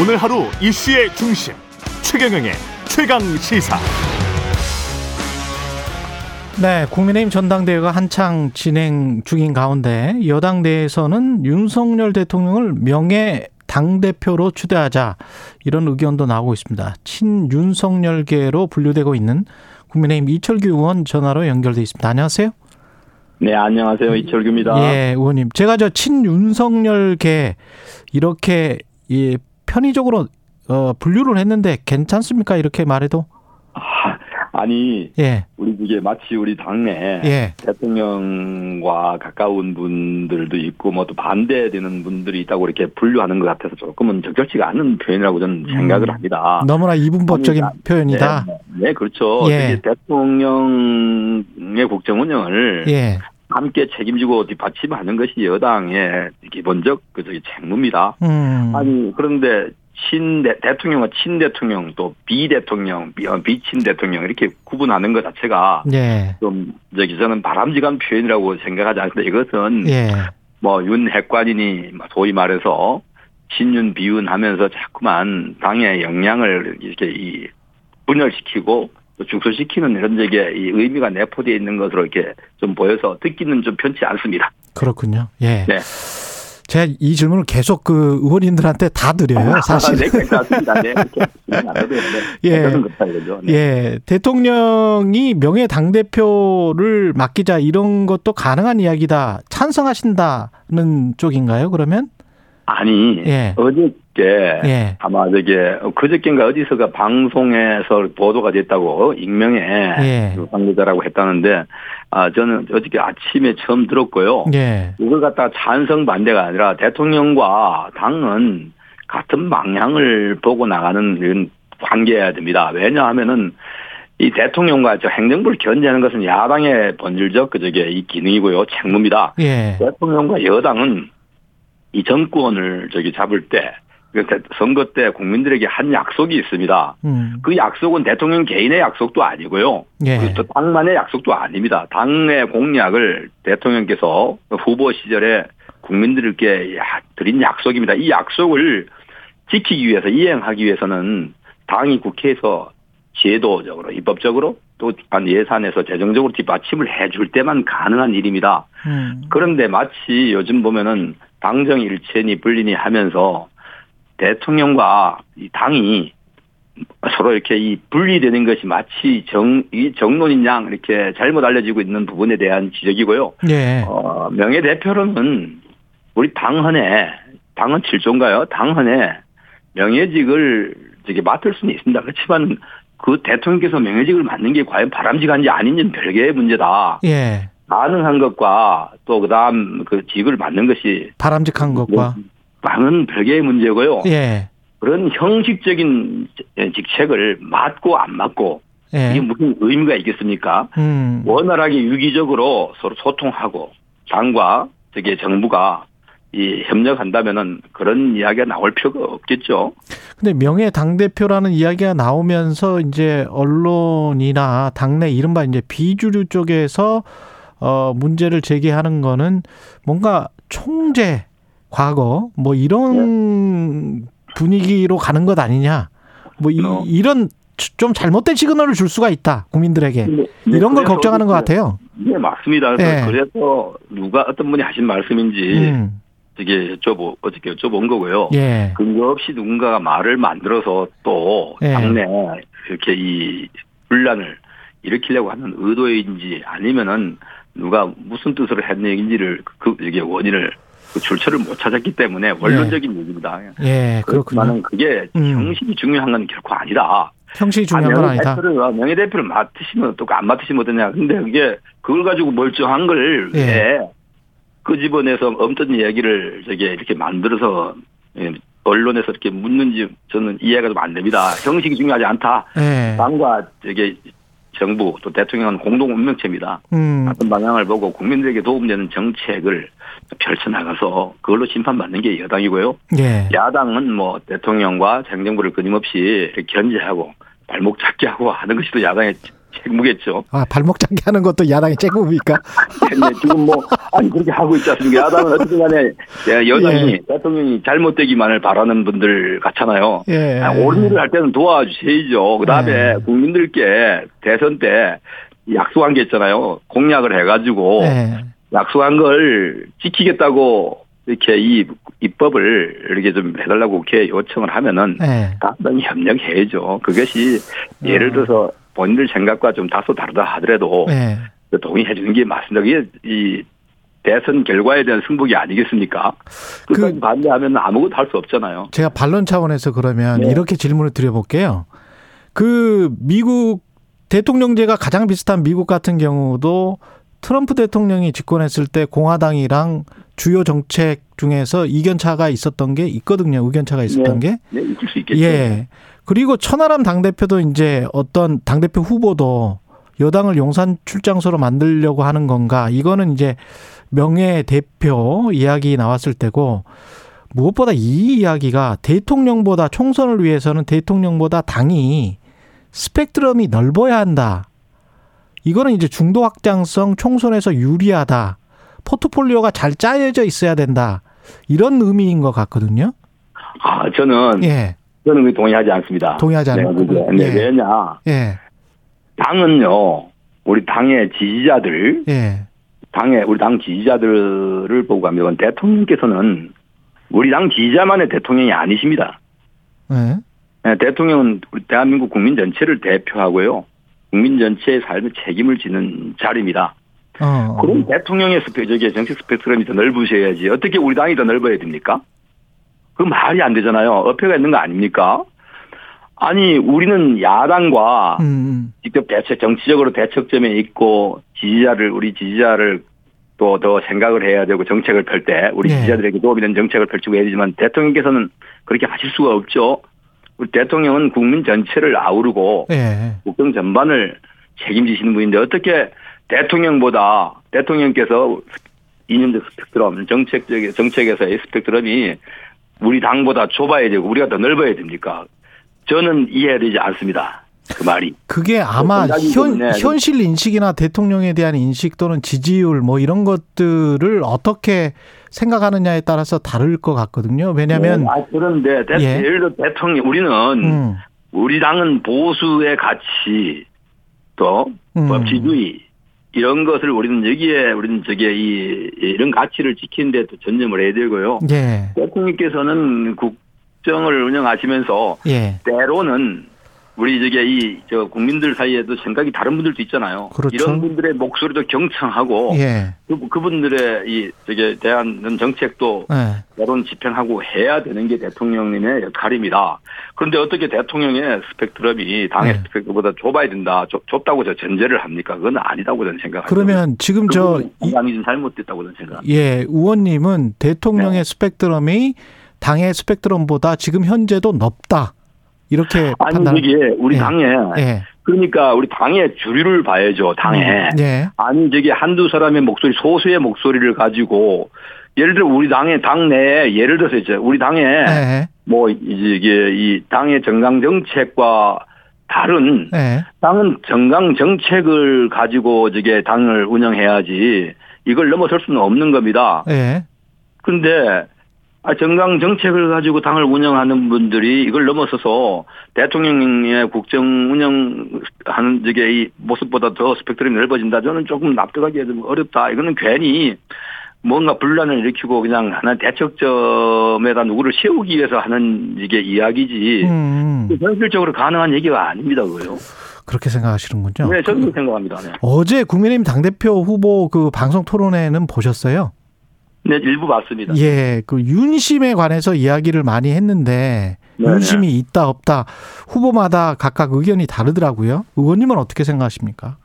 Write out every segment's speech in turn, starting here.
오늘 하루 이슈의 중심 최경영의 최강 시사. 네, 국민의힘 전당대회가 한창 진행 중인 가운데 여당 내에서는 윤석열 대통령을 명예 당대표로 추대하자 이런 의견도 나오고 있습니다. 친윤석열계로 분류되고 있는 국민의힘 이철규 의원 전화로 연결돼 있습니다. 안녕하세요. 네, 안녕하세요. 이철규입니다. 예, 의원님. 제가 저 친윤석열계 이렇게 예, 편의적으로 어, 분류를 했는데 괜찮습니까? 이렇게 말해도? 아, 니 예. 우리 이게 마치 우리 당내 예. 대통령과 가까운 분들도 있고 뭐 또 반대되는 분들이 있다고 이렇게 분류하는 것 같아서 조금은 적절치가 않은 표현이라고 저는 생각을 합니다. 너무나 이분법적인 아니, 표현이다. 네, 네, 그렇죠. 예. 대통령의 국정 운영을 예. 함께 책임지고 뒷받침하는 것이 여당의 기본적 그 저기 책무입니다. 음. 아니 그런데 친 대, 대통령과 친 대통령 또 비 대통령 비, 어, 비친 대통령 이렇게 구분하는 것 자체가 예. 좀 저기 저는 바람직한 표현이라고 생각하지 않습니다. 이것은 예. 뭐 윤핵관이니 소위 말해서 친윤 비윤 하면서 자꾸만 당의 역량을 이렇게 이 분열시키고 또 축소시키는 이런 적의 이 의미가 내포되어 있는 것으로 이렇게 좀 보여서 듣기는 좀 편치 않습니다. 그렇군요. 예. 네. 제가 이 질문을 계속 그 의원님들한테 다 드려요. 사실. 네, 괜찮습니다. 네, 네. 예. 이거죠. 네. 예. 대통령이 명예 당대표를 맡기자 이런 것도 가능한 이야기다. 찬성하신다는 쪽인가요, 그러면? 아니 예. 어 저께 예. 아마 저게 그저께인가 어디서가 방송에서 보도가 됐다고 익명의 예. 그 관계자라고 했다는데 아 저는 어저께 아침에 처음 들었고요. 예. 이걸 갖다가 찬성 반대가 아니라 대통령과 당은 같은 방향을 보고 나가는 이런 관계여야 됩니다. 왜냐하면은 이 대통령과 저 행정부를 견제하는 것은 야당의 본질적 그 저게 이 기능이고요 책무입니다. 예. 대통령과 여당은 이 정권을 저기 잡을 때 선거 때 국민들에게 한 약속이 있습니다. 음. 그 약속은 대통령 개인의 약속도 아니고요. 예. 또 당만의 약속도 아닙니다. 당의 공약을 대통령께서 후보 시절에 국민들께 드린 약속입니다. 이 약속을 지키기 위해서 이행하기 위해서는 당이 국회에서 제도적으로 입법적으로 또한 예산에서 재정적으로 뒷받침을 해줄 때만 가능한 일입니다. 음. 그런데 마치 요즘 보면은 당정일체니 분리니 하면서 대통령과 이 당이 서로 이렇게 이 분리되는 것이 마치 정, 이 정론인 양 이렇게 잘못 알려지고 있는 부분에 대한 지적이고요. 예. 어, 명예대표로는 우리 당헌에, 당헌 7조인가요? 당헌에 명예직을 저기 맡을 수는 있습니다. 그렇지만 그 대통령께서 명예직을 맡는 게 과연 바람직한지 아닌지는 별개의 문제다. 예. 가능한 것과 또 그다음 그 직을 맡는 것이 바람직한 것과. 많은 별개의 문제고요. 예. 그런 형식적인 직책을 맡고 안 이게 예. 무슨 의미가 있겠습니까? 음. 원활하게 유기적으로 서로 소통하고 당과 저게 정부가 이 협력한다면은 그런 이야기가 나올 필요가 없겠죠. 근데 명예 당 대표라는 이야기가 나오면서 이제 언론이나 당내 이른바 이제 비주류 쪽에서 어 문제를 제기하는 거는 뭔가 총재 과거 뭐 이런 분위기로 가는 것 아니냐. 뭐 이, 어. 이런 좀 잘못된 시그널을 줄 수가 있다 국민들에게 네, 이런 걸 걱정하는 것 같아요. 네 맞습니다. 그래서, 예. 그래서 누가 어떤 분이 하신 말씀인지 음, 저게 여쭤보 어저께 여쭤본 거고요. 예, 근거 없이 누군가가 말을 만들어서 또 예. 당내 이렇게 이 분란을 일으키려고 하는 의도인지 아니면은 누가 무슨 뜻으로 했는 얘기인지를 그 이게 원인을 그 출처를 못 찾았기 때문에 원론적인 얘기입니다. 예, 그렇군요. 그렇지만은 그게 음. 형식이 중요한 건 결코 아니다. 형식이 중요한 건 아니다. 명예대표를 명예 대표를 맡으시면 또 안 맡으시면 어떠냐. 근데 그게 그걸 가지고 멀쩡한 걸 예. 왜 끄집어내서 없던 이야기를 저게 이렇게 만들어서 예, 언론에서 이렇게 묻는지 저는 이해가 좀 안 됩니다. 형식이 중요하지 않다. 예, 당과 저게 정부 또 대통령은 공동 운명체입니다. 음, 같은 방향을 보고 국민들에게 도움되는 정책을 펼쳐나가서 그걸로 심판받는 게 여당이고요. 예, 야당은 뭐 대통령과 행정부를 끊임없이 견제하고 발목 잡게 하고 하는 것이 또 야당의 책무겠죠. 아, 발목 잡게 하는 것도 야당의 책무입니까? 근데 지금 뭐 아니 그렇게 하고 있지 않습니까? 야당은 어쨌든 간에 예, 여당이 예. 대통령이 잘못되기만을 바라는 분들 같잖아요. 예. 아, 옳은 일을 할 때는 도와주셔야죠. 그 다음에 예. 국민들께 대선 때 약속한 게 있잖아요. 공약을 해가지고 예. 약속한 걸 지키겠다고 이렇게 이 입법을 이렇게 좀 해달라고 국회에 요청을 하면은 예. 당연히 협력해야죠. 그것이 예를 들어서 본인들 생각과 좀 다소 다르다 하더라도 예. 그 동의해 주는 게 맞습니다. 그게 이 대선 결과에 대한 승복이 아니겠습니까? 그- 반대하면 아무것도 할 수 없잖아요. 제가 반론 차원에서 그러면 네. 이렇게 질문을 드려볼게요. 그 미국 대통령제가 가장 비슷한 미국 같은 경우도 트럼프 대통령이 집권했을 때 공화당이랑 주요 정책 중에서 이견 차가 있었던 게 있거든요. 의견 차가 있었던 게. 네, 있을 수 있겠죠. 예. 그리고 천하람 당대표도 이제 어떤 당대표 후보도 여당을 용산 출장소로 만들려고 하는 건가. 이거는 이제 명예 대표 이야기 나왔을 때고 무엇보다 이 이야기가 대통령보다 총선을 위해서는 대통령보다 당이 스펙트럼이 넓어야 한다. 이거는 이제 중도 확장성 총선에서 유리하다. 포트폴리오가 잘 짜여져 있어야 된다. 이런 의미인 것 같거든요. 아, 저는 예. 저는 그 동의하지 않습니다. 동의하지 네, 않고. 그게. 네, 예. 왜냐? 예. 당은요. 우리 당의 지지자들, 예. 당의 우리 당 지지자들을 보고 가면 대통령께서는 우리 당 지지자만의 대통령이 아니십니다. 예. 네, 대통령은 우리 대한민국 국민 전체를 대표하고요. 국민 전체의 삶에 책임을 지는 자리입니다. 어. 그럼 대통령의 스펙, 저기 정책 스펙트럼이 더 넓으셔야지. 어떻게 우리 당이 더 넓어야 됩니까? 그 말이 안 되잖아요. 어폐가 있는 거 아닙니까? 아니, 우리는 야당과 음, 음. 직접 대책, 정치적으로 대척점에 있고 지지자를, 우리 지지자를 또 더 생각을 해야 되고 정책을 펼 때 우리 네. 지지자들에게 도움이 되는 정책을 펼치고 해야 되지만 대통령께서는 그렇게 하실 수가 없죠. 우리 대통령은 국민 전체를 아우르고 예. 국정 전반을 책임지시는 분인데 어떻게 대통령보다 대통령께서 이념적 스펙트럼, 정책적 정책에서의 스펙트럼이 우리 당보다 좁아야 되고 우리가 더 넓어야 됩니까? 저는 이해되지 않습니다. 그 말이. 그게 아마 생각이 현, 현실 인식이나 대통령에 대한 인식 또는 지지율 뭐 이런 것들을 어떻게 생각하느냐에 따라서 다를 것 같거든요. 왜냐하면 아 그런데 대, 예. 예를 들어 대통령 우리는 음, 우리 당은 보수의 가치 또 음. 법치주의 이런 것을 우리는 여기에 우리는 저기에 이 이런 가치를 지키는 데 또 전념을 해야 되고요. 예, 대통령께서는 국정을 운영하시면서 예, 때로는 우리 저게 이 저 국민들 사이에도 생각이 다른 분들도 있잖아요. 그렇죠. 이런 분들의 목소리도 경청하고 예, 그, 그분들의 이 저게 대한 정책도 예. 여론 집행하고 해야 되는 게 대통령님의 역할입니다. 그런데 어떻게 대통령의 스펙트럼이 당의 네. 스펙트럼보다 좁아야 된다, 좁, 좁다고 저 전제를 합니까? 그건 아니다고 저는 생각합니다. 그러면 지금 저 이- 당이 좀 잘못됐다고 저는 생각합니다. 예, 의원님은 대통령의 네. 스펙트럼이 당의 스펙트럼보다 지금 현재도 높다. 이렇게 아니 판단. 이게 우리 예. 당에 예, 그러니까 우리 당의 주류를 봐야죠. 당에 예, 아니 저기 한두 사람의 목소리 소수의 목소리를 가지고 예를 들어 우리 당의 당 내에 예를 들어서 이제 우리 당에 예, 뭐 이게 이 당의 정강 정책과 다른 예, 당은 정강 정책을 가지고 저게 당을 운영해야지 이걸 넘어설 수는 없는 겁니다. 예, 그런데 아, 정강 정책을 가지고 당을 운영하는 분들이 이걸 넘어서서 대통령의 국정 운영하는 저게 이 모습보다 더 스펙트럼이 넓어진다. 저는 조금 납득하기 좀 어렵다. 이거는 괜히 뭔가 분란을 일으키고 그냥 하나 대척점에다 누구를 세우기 위해서 하는 이게 이야기지. 음, 음. 현실적으로 가능한 얘기가 아닙니다, 그거요. 그렇게 생각하시는군요. 네, 저는 그렇게 생각합니다. 네. 어제 국민의힘 당대표 후보 그 방송 토론회는 보셨어요? 네, 일부 봤습니다. 예, 그 윤심에 관해서 이야기를 많이 했는데 네네. 윤심이 있다 없다 후보마다 각각 의견이 다르더라고요. 의원님은 어떻게 생각하십니까?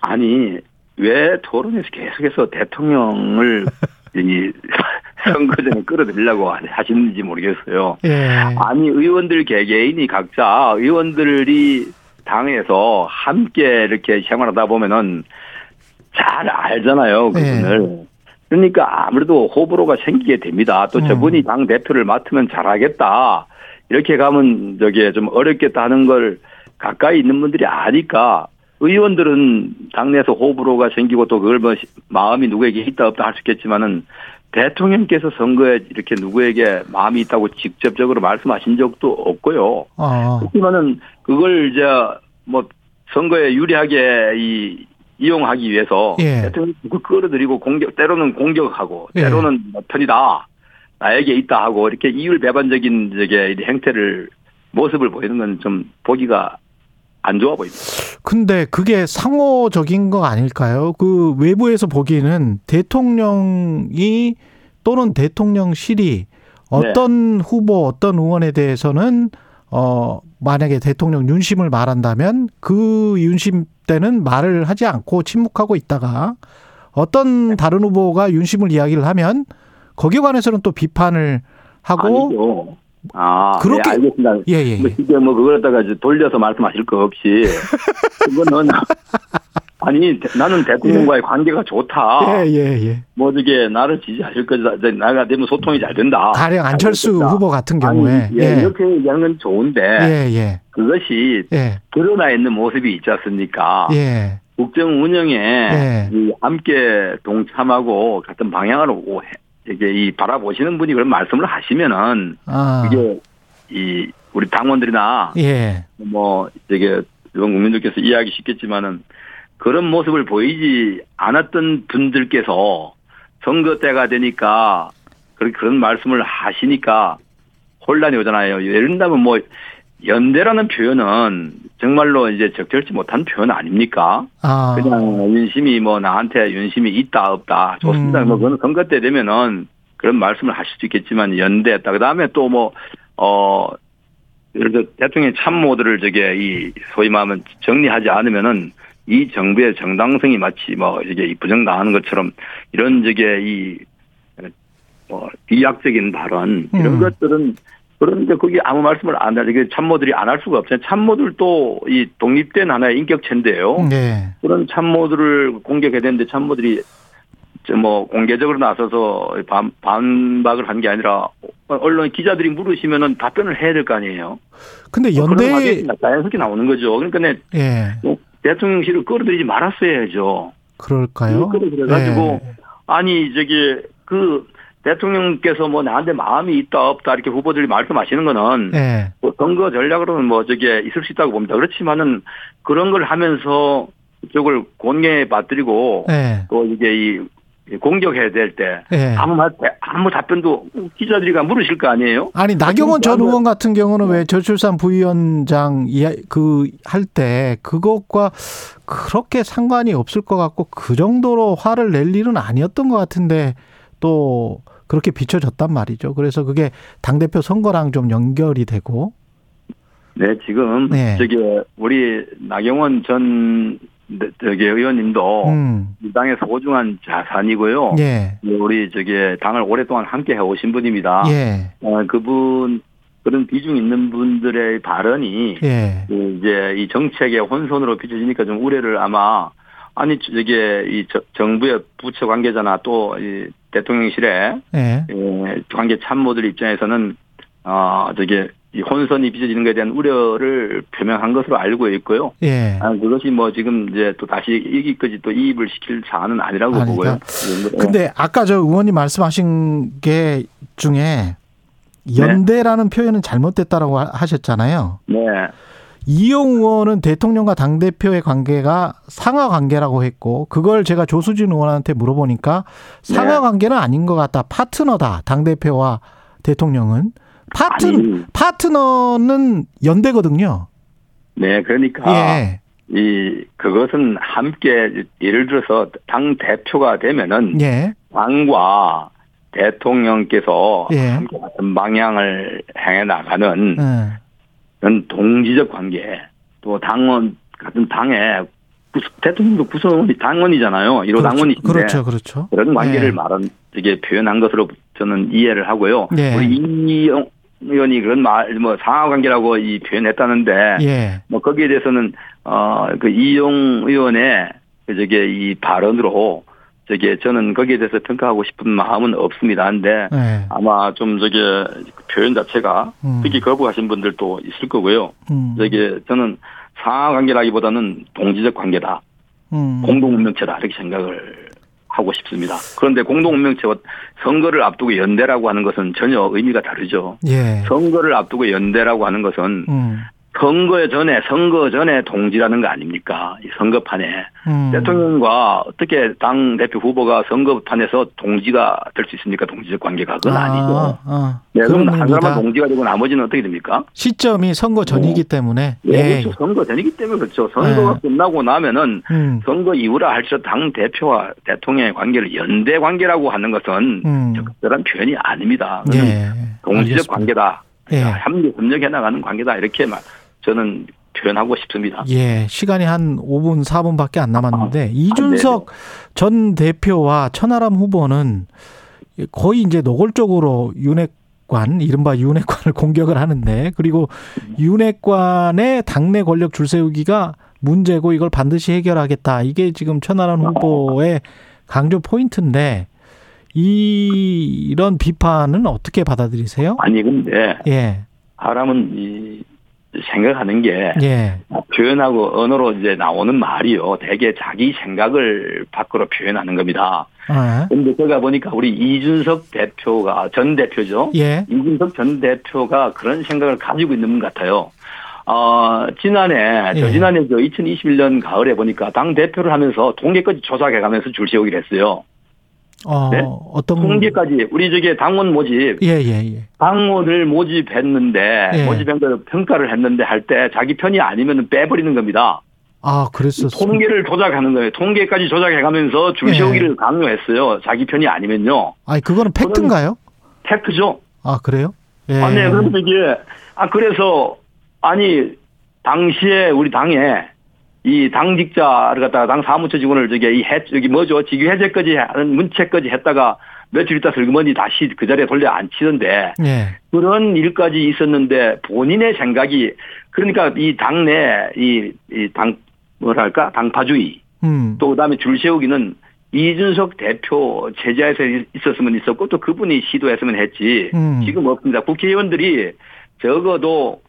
아니 왜 토론에서 계속해서 대통령을 이 선거전에 끌어들이려고 하시는지 모르겠어요. 예, 아니 의원들 개개인이 각자 의원들이 당에서 함께 이렇게 생활하다 보면은 잘 알잖아요 그분을. 그러니까 아무래도 호불호가 생기게 됩니다. 또 음. 저분이 당 대표를 맡으면 잘하겠다. 이렇게 가면 저게 좀 어렵겠다 하는 걸 가까이 있는 분들이 아니까 의원들은 당내에서 호불호가 생기고 또 그걸 뭐 시- 마음이 누구에게 있다 없다 할 수 있겠지만은 대통령께서 선거에 이렇게 누구에게 마음이 있다고 직접적으로 말씀하신 적도 없고요. 어. 그렇지만은 그걸 이제 뭐 선거에 유리하게 이 이용하기 위해서 예. 대통령 그 끌어들이고 공격 때로는 공격하고 예. 때로는 뭐 편이다 나에게 있다 하고 이렇게 이율 배반적인 저게 이 행태를 모습을 보이는 건 좀 보기가 안 좋아 보입니다. 근데 그게 상호적인 거 아닐까요? 그 외부에서 보기에는 대통령이 또는 대통령실이 어떤 후보, 어떤 의원에 대해서는 어 만약에 대통령 윤심을 말한다면 그 윤심 때는 말을 하지 않고 침묵하고 있다가 어떤 다른 후보가 윤심을 이야기를 하면 거기에 관해서는 또 비판을 하고 아니죠. 아, 그렇게- 네, 알겠습니다. 예, 예, 뭐 예. 이게 뭐 그걸 갖다가 돌려서 말씀하실 거 없이 그거는 아니 대- 나는 대통령과의 관계가 좋다. 예, 예, 예. 뭐 저게 나를 지지하실 거다. 나가 되면 소통이 잘 된다. 가령 안철수. 후보 같은 경우에 아니, 예, 예. 이렇게 얘기하는 건 좋은데 예, 예. 그것이 예. 드러나 있는 모습이 있지 않습니까? 예. 국정 운영에 예. 이 함께 동참하고 같은 방향으로 해- 이게 이 바라보시는 분이 그런 말씀을 하시면은 아. 이게 이 우리 당원들이나 예. 뭐 이게 이번 국민들께서 이해하기 쉽겠지만은 그런 모습을 보이지 않았던 분들께서 선거 때가 되니까 그런 그런 말씀을 하시니까 혼란이 오잖아요. 예를 들면 뭐 연대라는 표현은 정말로 이제 적절치 못한 표현 아닙니까? 아. 그냥 윤심이 뭐 나한테 윤심이 있다 없다 좋습니다. 음. 뭐 그건 선거 때 되면은 그런 말씀을 하실 수 있겠지만 연대했다. 그 다음에 또 뭐 어 예를 들어 대통령 참모들을 저게 이 소위 말하면 정리하지 않으면은 이 정부의 정당성이 마치 뭐 이게 이 부정당하는 것처럼 이런 저게 이뭐 비약적인 발언 이런 음. 것들은 그런데 거기 아무 말씀을 안 하게 참모들이 안 할 수가 없잖아요. 참모들도 이 독립된 하나의 인격체인데요. 네. 그런 참모들을 공격해야 되는데 참모들이 저뭐 공개적으로 나서서 반, 반박을 한 게 아니라 언론 기자들이 물으시면은 답변을 해야 될 거 아니에요. 근데 뭐 그런 연대 자연스럽게 나오는 거죠. 그러니까 내 예. 대통령실을 끌어들이지 말았어야죠. 그럴까요? 그래가지고 예. 아니 저기 그 대통령께서 뭐 나한테 마음이 있다 없다 이렇게 후보들이 말씀하시는 거는 예. 뭐 선거 전략으로는 뭐 저게 있을 수 있다고 봅니다. 그렇지만은 그런 걸 하면서 그쪽을 공개에 받들이고 예. 또 이게 이 공격해야 될때 예. 아무 말 아무 답변도 기자들이가 물으실 거 아니에요? 아니 나경원 전 의원 같은 경우는 왜 저출산 부위원장 그 할 때 그것과 그렇게 상관이 없을 것 같고 그 정도로 화를 낼 일은 아니었던 것 같은데 또 그렇게 비춰졌단 말이죠. 그래서 그게 당 대표 선거랑 좀 연결이 되고 네, 지금 네. 저기 우리 나경원 전 네, 저기 의원님도 음. 이 당의 소중한 자산이고요. 예. 우리 저기 당을 오랫동안 함께 해오신 분입니다. 예. 어, 그분 그런 비중 있는 분들의 발언이 예. 그 이제 이 정책의 혼선으로 비춰지니까 좀 우려를 아마 아니 저게 이 저- 정부의 부처 관계자나 또 이 대통령실의 예. 예, 관계 참모들 입장에서는 어 저게 이 혼선이 빚어지는 것에 대한 우려를 표명한 것으로 알고 있고요. 예. 아, 그것이 뭐 지금 이제 또 다시 여기까지 또 이입을 시킬 사안은 아니라고 아니다. 보고요. 예, 근데 아까 저 의원님 말씀하신 게 중에 연대라는 표현은 잘못됐다라고 하- 하셨잖아요. 네. 이용 의원은 대통령과 당 대표의 관계가 상하 관계라고 했고 그걸 제가 조수진 의원한테 물어보니까 상하 네. 관계는 아닌 것 같다. 파트너다. 당 대표와 대통령은 파트 아니. 파트너는 연대거든요. 네, 그러니까 예. 이 그것은 함께 예를 들어서 당 대표가 되면은 예. 당과 대통령께서 예. 함께 같은 방향을 향해 나가는 예. 그런 동지적 관계 또 당원 같은 당의 구- 대통령도 구성원이 당원이잖아요. 1호 당원이신데 그렇죠. 그렇죠. 그런 관계를 예. 말한 이게 표현한 것으로 저는 이해를 하고요. 예. 우리 이영 의원이 그런 말 뭐 상하 관계라고 이 표현했다는데 예. 뭐 거기에 대해서는 어 그 이용 의원의 그 저게 이 발언으로 저게 저는 거기에 대해서 평가하고 싶은 마음은 없습니다. 근데 예. 아마 좀 저게 표현 자체가 음. 특히 거부하신 분들도 있을 거고요. 음. 저게 저는 상하 관계라기보다는 동지적 관계다. 음. 공동 운명체다. 이렇게 생각을 하고 싶습니다. 그런데 공동 운명체와 선거를 앞두고 연대라고 하는 것은 전혀 의미가 다르죠. 예. 선거를 앞두고 연대라고 하는 것은 음. 선거 전에 선거 전에 동지라는 거 아닙니까? 이 선거판에 음. 대통령과 어떻게 당 대표 후보가 선거판에서 동지가 될 수 있습니까? 동지적 관계가 그건 아, 니죠 아, 네, 그럼 한. 사람은 동지가 되고 나머지는 어떻게 됩니까? 시점이 선거 전이기 때문에. 예, 예. 그렇죠. 선거 전이기 때문에 그렇죠. 선거가 네. 끝나고 나면은 음. 선거 이후라 할지라도 당 대표와 대통령의 관계를 연대 관계라고 하는 것은 음. 적절한 표현이 아닙니다. 예. 동지적 알겠습니다. 관계다. 예. 협력 협력해 나가는 관계다. 이렇게 말 저는 표현하고 싶습니다. 예, 시간이 한 5분, 4분밖에 안 남았는데 아, 이준석 전 대표와 천하람 후보는 거의 이제 노골적으로 윤핵관, 이른바 윤핵관을 공격을 하는데 그리고 윤핵관의 당내 권력 줄세우기가 문제고 이걸 반드시 해결하겠다. 이게 지금 천하람 후보의 강조 포인트인데 이 이런 비판은 어떻게 받아들이세요? 아니 근데 예, 사람은 이 생각하는 게 예, 표현하고 언어로 이제 나오는 말이요. 대개 자기 생각을 밖으로 표현하는 겁니다. 아, 근데 제가 보니까 우리 이준석 대표가 전 대표죠. 예, 이준석 전 대표가 그런 생각을 가지고 있는 것 같아요. 어, 지난해, 예. 저 지난해 저 2021년 가을에 보니까 당 대표를 하면서 통계까지 조사해 가면서 줄 세우기를 했어요. 어, 네? 어떤 통계까지 우리 저기 당원 모집 예, 예, 예. 당원을 모집했는데 예. 모집한 걸 평가를 했는데 할 때 자기 편이 아니면 빼버리는 겁니다. 아, 그랬었어. 통계를 조작하는 거예요. 통계까지 조작해가면서 줄 예. 세우기를 강요했어요. 자기 편이 아니면요. 아니, 그거는 팩트인가요? 팩트죠. 아, 그래요? 예. 아니, 그래서 이게, 아, 그래서, 아니, 당시에 우리 당에 이 당직자를 갖다가 당 사무처 직원을 저기 이 해, 여기 뭐죠? 직위 해제까지 하는 문체까지 했다가 며칠 있다 슬그머니 다시 그 자리에 돌려 앉히던데 예. 그런 일까지 있었는데 본인의 생각이 그러니까 이 당내 이, 이 당, 뭐랄까, 당파주의 음. 또 그다음에 줄 세우기는 이준석 대표 제자에서 있었으면 있었고 또 그분이 시도했으면 했지 음. 지금 없습니다. 국회의원들이 적어도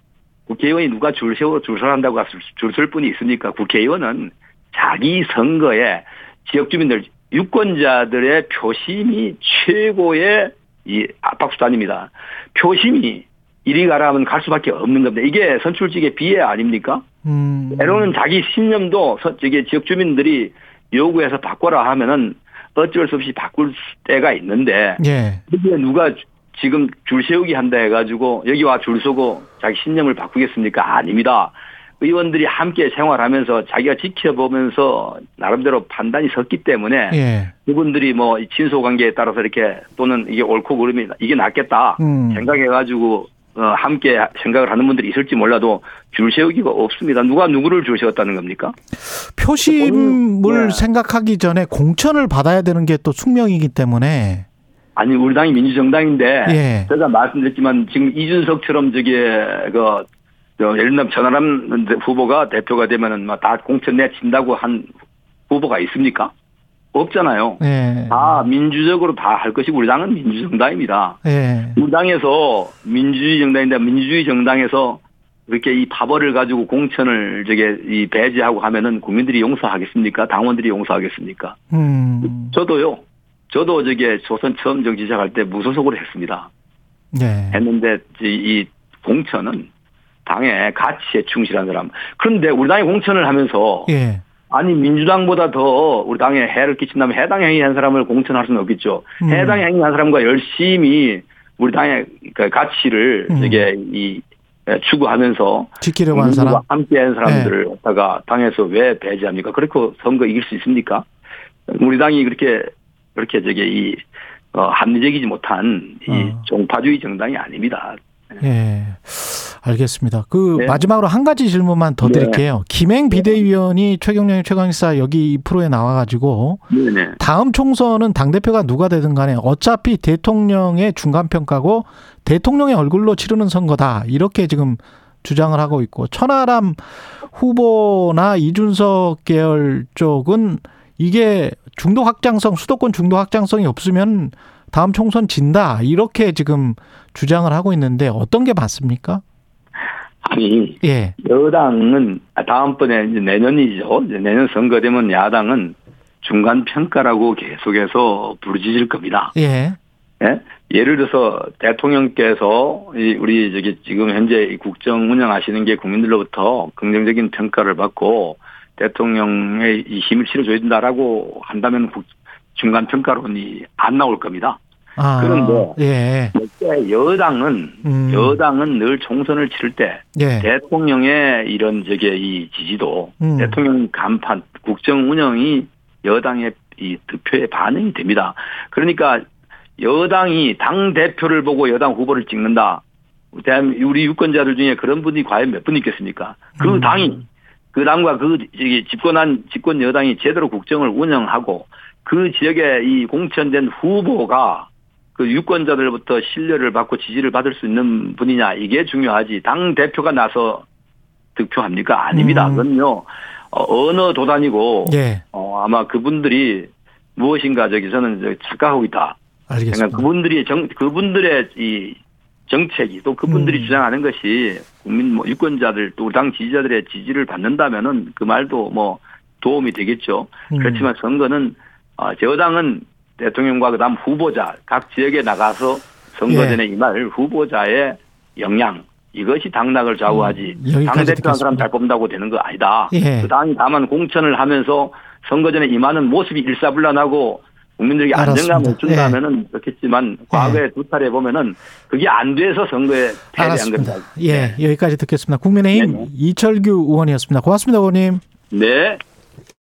국회의원이 누가 줄 세워 줄 서한다고 줄설 분이 있습니까? 국회의원은 자기 선거에 지역 주민들 유권자들의 표심이 최고의 이 압박 수단입니다. 표심이 이리 가라 하면 갈 수밖에 없는 겁니다. 이게 선출직의 비애 아닙니까? 음. 때로는 자기 신념도 서- 저기 지역 주민들이 요구해서 바꿔라 하면은 어쩔 수 없이 바꿀 때가 있는데 예. 그게 누가 주- 지금 줄 세우기 한다 해가지고 여기 와 줄 서고 자기 신념을 바꾸겠습니까? 아닙니다. 의원들이 함께 생활하면서 자기가 지켜보면서 나름대로 판단이 섰기 때문에 예. 그분들이 뭐이 친소 관계에 따라서 이렇게 또는 이게 옳고 그름이 이게 낫겠다 음. 생각해가지고 어, 함께 생각을 하는 분들이 있을지 몰라도 줄 세우기가 없습니다. 누가 누구를 줄 세웠다는 겁니까? 표심을 네. 생각하기 전에 공천을 받아야 되는 게 또 숙명이기 때문에 아니 우리 당이 민주정당인데 예. 제가 말씀드렸지만 지금 이준석처럼 저기 그 저, 예를 들면 전하람 후보가 대표가 되면은 막다 공천 내친다고 한 후보가 있습니까? 없잖아요. 예. 다 민주적으로 다 할 것이고 우리 당은 민주정당입니다. 예. 우리 당에서 민주주의 정당인데 민주주의 정당에서 이렇게 이 파벌을 가지고 공천을 저게 이 배제하고 하면은 국민들이 용서하겠습니까? 당원들이 용서하겠습니까? 음. 저도요. 저도 저게 조선 처음 정치 시작할 때 무소속으로 했습니다. 예. 했는데 이- 이 공천은 당의 가치에 충실한 사람. 그런데 우리 당이 공천을 하면서 예. 아니 민주당보다 더 우리 당에 해를 끼친다면 해당 행위한 사람을 공천할 수는 없겠죠. 음. 해당 행위한 사람과 열심히 우리 당의 그 가치를 음. 이게 이 추구하면서 지키려고 하는 사람. 함께한 사람들을 갖다가 당에서 왜 배제합니까? 그렇게 선거 이길 수 있습니까? 우리 당이 그렇게 그렇게 저게 이 어, 합리적이지 못한 이 어. 종파주의 정당이 아닙니다. 예. 알겠습니다. 그 네. 마지막으로 한 가지 질문만 더 네. 드릴게요. 김행 비대위원이 최경영의 최강시사 여기 이 프로에 나와가지고 네네. 다음 총선은 당 대표가 누가 되든 간에 어차피 대통령의 중간 평가고 대통령의 얼굴로 치르는 선거다 이렇게 지금 주장을 하고 있고 천하람 후보나 이준석 계열 쪽은 이게 중도 확장성 수도권 중도 확장성이 없으면 다음 총선 진다 이렇게 지금 주장을 하고 있는데 어떤 게 맞습니까? 아니 예. 여당은 다음번에 이제 내년이죠. 이제 내년 선거 되면 야당은 중간 평가라고 계속해서 부르짖을 겁니다. 예. 예? 예를 들어서 대통령께서 이 우리 저기 지금 현재 이 국정 운영하시는 게 국민들로부터 긍정적인 평가를 받고 대통령의 이 힘을 실어줘야 된다라고 한다면 국- 중간 평가론이 안 나올 겁니다. 아. 그런데 예. 여당은 음. 여당은 늘 총선을 치를 때 예. 대통령의 이런 저게 이 지지도 음. 대통령 간판 국정 운영이 여당의 이 득표에 반영이 됩니다. 그러니까 여당이 당 대표를 보고 여당 후보를 찍는다. 대한 우리 유권자들 중에 그런 분이 과연 몇 분 있겠습니까? 그 음. 당이 그 당과 그 저기 집권한 집권 여당이 제대로 국정을 운영하고 그 지역에 이 공천된 후보가 그 유권자들부터 신뢰를 받고 지지를 받을 수 있는 분이냐 이게 중요하지 당 대표가 나서 득표합니까? 아닙니다. 음. 그건요 어, 어느 도단이고 예. 어, 아마 그분들이 무엇인가 저기 저는 저 착각하고 있다. 알겠습니다. 그러니까 그분들이 정 그분들의 이 정책이 또 그분들이 음. 주장하는 것이 국민 뭐 유권자들 또 당 지지자들의 지지를 받는다면은 그 말도 뭐 도움이 되겠죠. 음. 그렇지만 선거는 어, 여당은 대통령과 그다음 후보자 각 지역에 나가서 선거 예. 전에 이말 후보자의 역량 이것이 당락을 좌우하지 음, 당 대표한. 사람 잘 뽑는다고 되는 거 아니다. 예. 그 당이 다만 공천을 하면서 선거 전에 임하는 모습이 일사불란하고 국민들에게. 안정감을 준다면은 그렇겠지만 과거에 두 차례 보면은 그게 안 돼서 선거에 패배한. 겁니다. 예. 여기까지 듣겠습니다. 국민의힘 네네. 이철규 의원이었습니다. 고맙습니다, 의원님. 네.